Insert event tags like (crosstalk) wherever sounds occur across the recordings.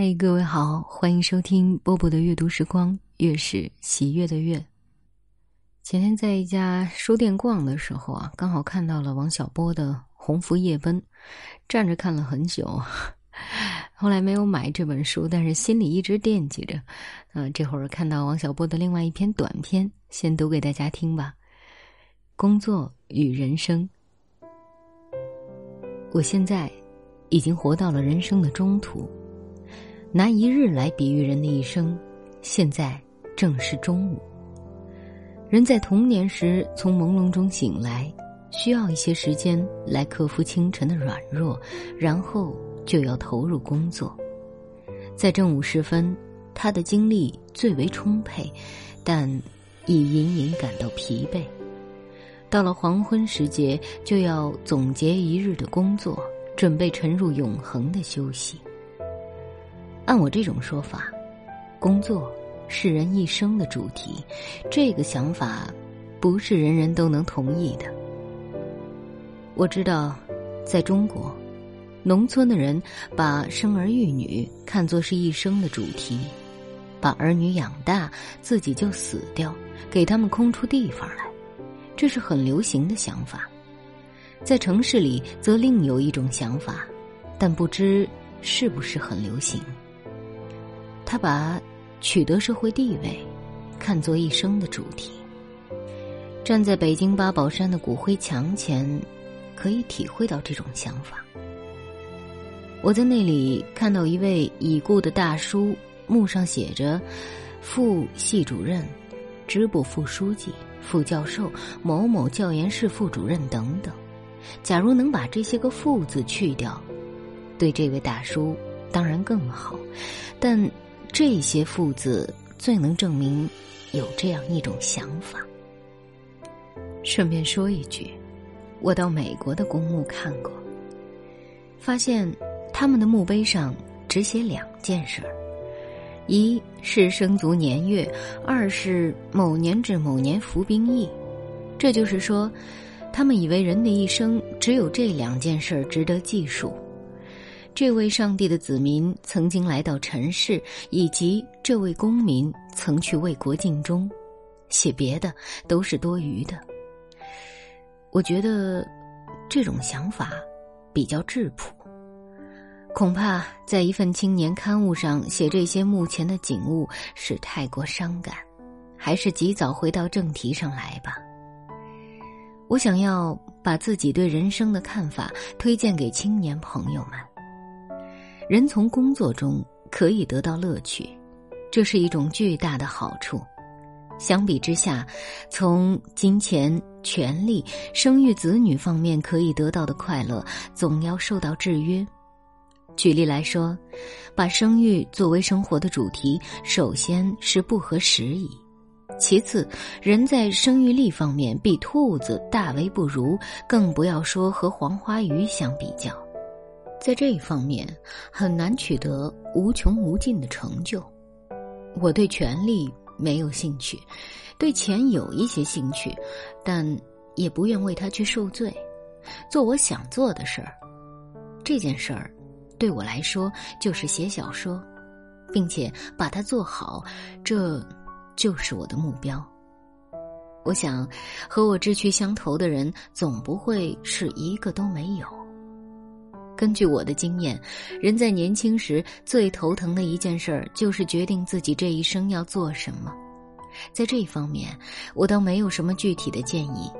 嗨，各位好，欢迎收听波波的阅读时光，月是喜悦的月。前天在一家书店逛的时候啊，刚好看到了王小波的《鸿福夜奔》，站着看了很久，后来没有买这本书，但是心里一直惦记着。嗯，这会儿看到王小波的另外一篇短篇，先读给大家听吧。工作与人生，我现在已经活到了人生的中途。拿一日来比喻人的一生，现在正是中午。人在童年时从朦胧中醒来，需要一些时间来克服清晨的软弱，然后就要投入工作。在正午时分，他的精力最为充沛，但已隐隐感到疲惫。到了黄昏时节，就要总结一日的工作，准备沉入永恒的休息。按我这种说法，工作是人一生的主题，这个想法不是人人都能同意的。我知道，在中国，农村的人把生儿育女看作是一生的主题，把儿女养大，自己就死掉，给他们空出地方来，这是很流行的想法。在城市里，则另有一种想法，但不知是不是很流行。他把取得社会地位看作一生的主题。站在北京八宝山的骨灰墙前，可以体会到这种想法。我在那里看到一位已故的大叔，墓上写着“副系主任、支部副书记、副教授、某某教研室副主任等等”。假如能把这些个“副”字去掉，对这位大叔当然更好，但。这些父子最能证明有这样一种想法。顺便说一句，我到美国的公墓看过，发现他们的墓碑上只写两件事儿：一是生卒年月，二是某年至某年服兵役。这就是说，他们以为人的一生只有这两件事儿值得记述。这位上帝的子民曾经来到尘世，以及这位公民曾去为国尽忠，写别的都是多余的。我觉得这种想法比较质朴，恐怕在一份青年刊物上写这些目前的景物是太过伤感，还是及早回到正题上来吧。我想要把自己对人生的看法推荐给青年朋友们。人从工作中可以得到乐趣，这是一种巨大的好处。相比之下，从金钱、权力、生育子女方面可以得到的快乐，总要受到制约。举例来说，把生育作为生活的主题，首先是不合时宜；其次，人在生育力方面比兔子大为不如，更不要说和黄花鱼相比较。在这一方面，很难取得无穷无尽的成就。我对权力没有兴趣，对钱有一些兴趣，但也不愿为他去受罪，做我想做的事儿。这件事儿，对我来说就是写小说，并且把它做好，这就是我的目标。我想，和我志趣相投的人，总不会是一个都没有。根据我的经验，人在年轻时最头疼的一件事儿就是决定自己这一生要做什么。在这一方面，我倒没有什么具体的建议，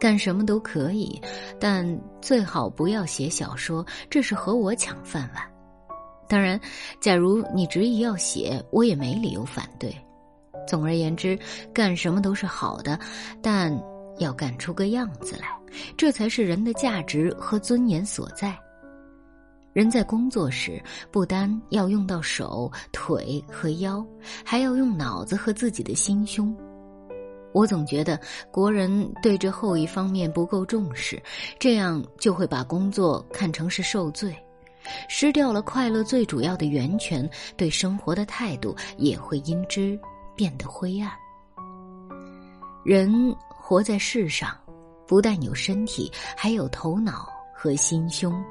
干什么都可以，但最好不要写小说，这是和我抢饭碗。当然，假如你执意要写，我也没理由反对。总而言之，干什么都是好的，但要干出个样子来，这才是人的价值和尊严所在。人在工作时，不单要用到手、腿和腰，还要用脑子和自己的心胸。我总觉得国人对这后一方面不够重视，这样就会把工作看成是受罪，失掉了快乐最主要的源泉，对生活的态度也会因之变得灰暗。人活在世上，不但有身体，还有头脑和心胸。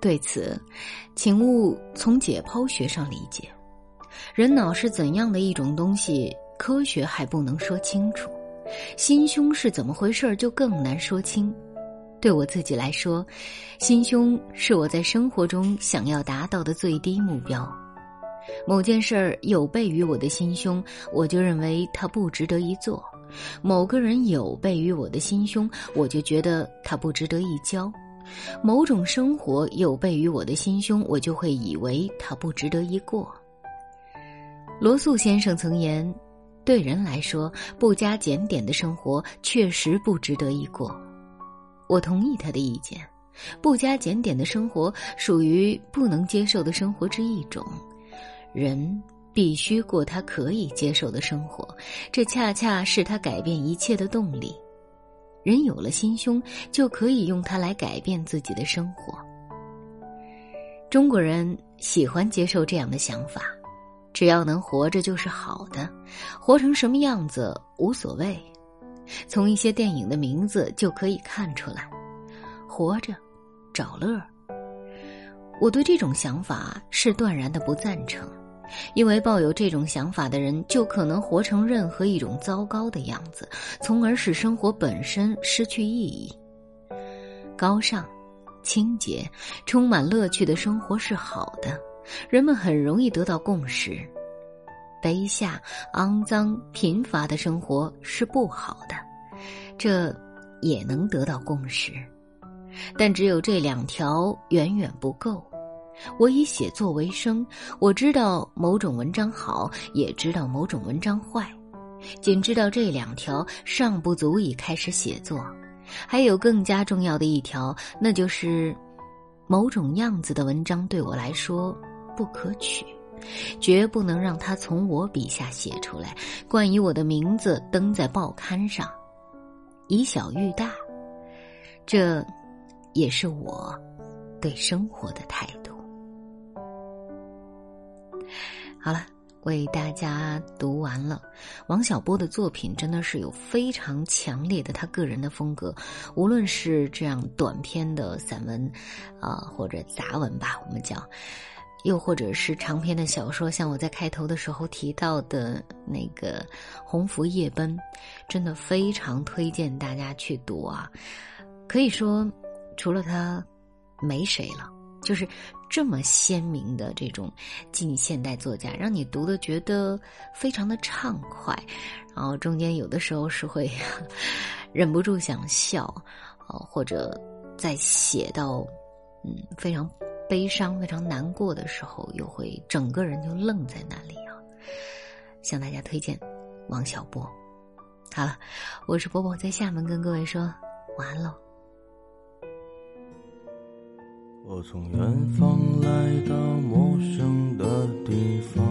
对此，请勿从解剖学上理解。人脑是怎样的一种东西，科学还不能说清楚；心胸是怎么回事儿，就更难说清。对我自己来说，心胸是我在生活中想要达到的最低目标。某件事儿有悖于我的心胸，我就认为它不值得一做；某个人有悖于我的心胸，我就觉得他不值得一交；某种生活有悖于我的心胸，我就会以为他不值得一过。罗素先生曾言：“对人来说，不加检点的生活确实不值得一过。”我同意他的意见，不加检点的生活属于不能接受的生活之一种。人必须过他可以接受的生活，这恰恰是他改变一切的动力。人有了心胸，就可以用它来改变自己的生活。中国人喜欢接受这样的想法：只要能活着就是好的，活成什么样子无所谓。从一些电影的名字就可以看出来，活着，找乐。我对这种想法是断然的不赞成，因为抱有这种想法的人就可能活成任何一种糟糕的样子，从而使生活本身失去意义。高尚、清洁、充满乐趣的生活是好的，人们很容易得到共识。卑下、肮脏、贫乏的生活是不好的，这也能得到共识。但只有这两条远远不够。我以写作为生，我知道某种文章好，也知道某种文章坏，仅知道这两条尚不足以开始写作。还有更加重要的一条，那就是某种样子的文章对我来说不可取。绝不能让他从我笔下写出来，冠以我的名字登在报刊上，以小喻大。这，也是我对生活的态度。好了，为大家读完了。王小波的作品真的是有非常强烈的他个人的风格，无论是这样短篇的散文，啊，或者杂文吧，我们讲。又或者是长篇的小说，像我在开头的时候提到的那个《鸿福夜奔》，真的非常推荐大家去读啊！可以说，除了他，没谁了。就是这么鲜明的这种近现代作家，让你读的觉得非常的畅快，然后中间有的时候是会 (laughs) 忍不住想笑，呃，或者在写到嗯非常。悲伤、非常难过的时候，又会整个人就愣在那里啊！向大家推荐王小波。好了，我是波波，在厦门跟各位说晚安喽。我从远方来到陌生的地方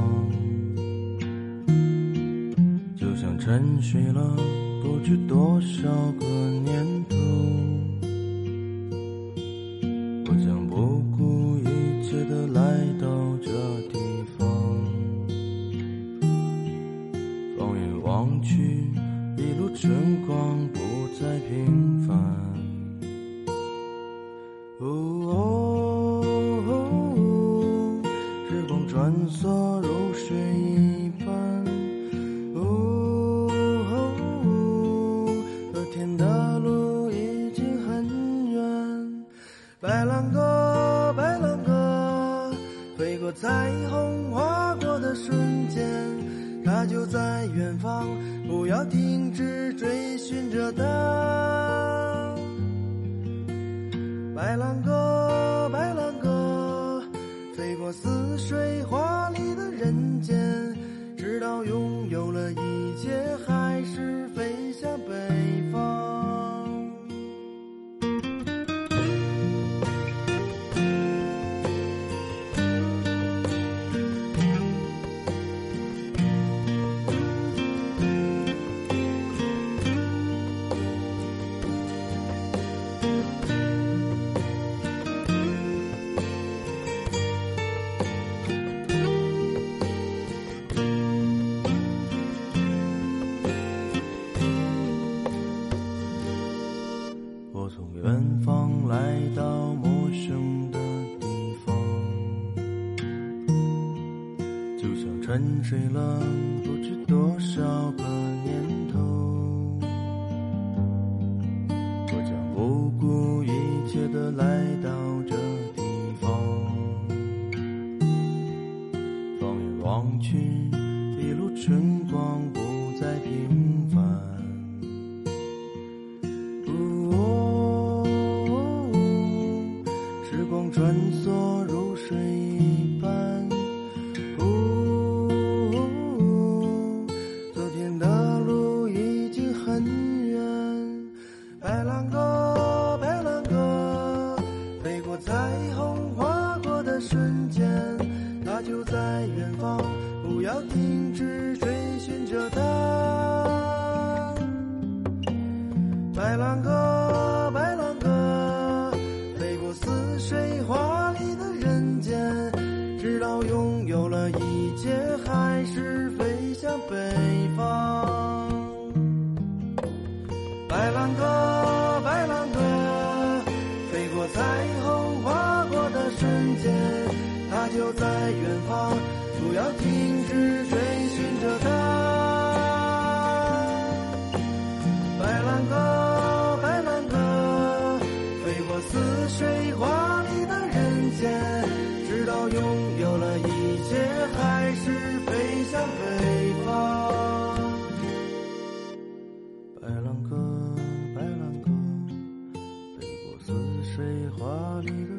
就像沉睡了不知多少个年头。我将不顾一切的来到这地方放眼望去一路春光不再平凡。穿梭如水一般，哦，昨天的路已经很远，白浪哥白浪哥，飞过彩虹划过的瞬间，他就在远方，不要停止追寻着他。白浪哥。我似水华丽的人间，直到拥有了一切，还是沉睡了不知多少个年头。我将不顾一切的来到这白兰鸽，白兰鸽，飞过似水华丽的人间，直到拥有了一切，还是飞向北方。白兰鸽，白兰鸽，飞过彩虹，划过的瞬间，它就在远方，不要停止追寻着它。白浪鸽白浪鸽飞过似水华丽的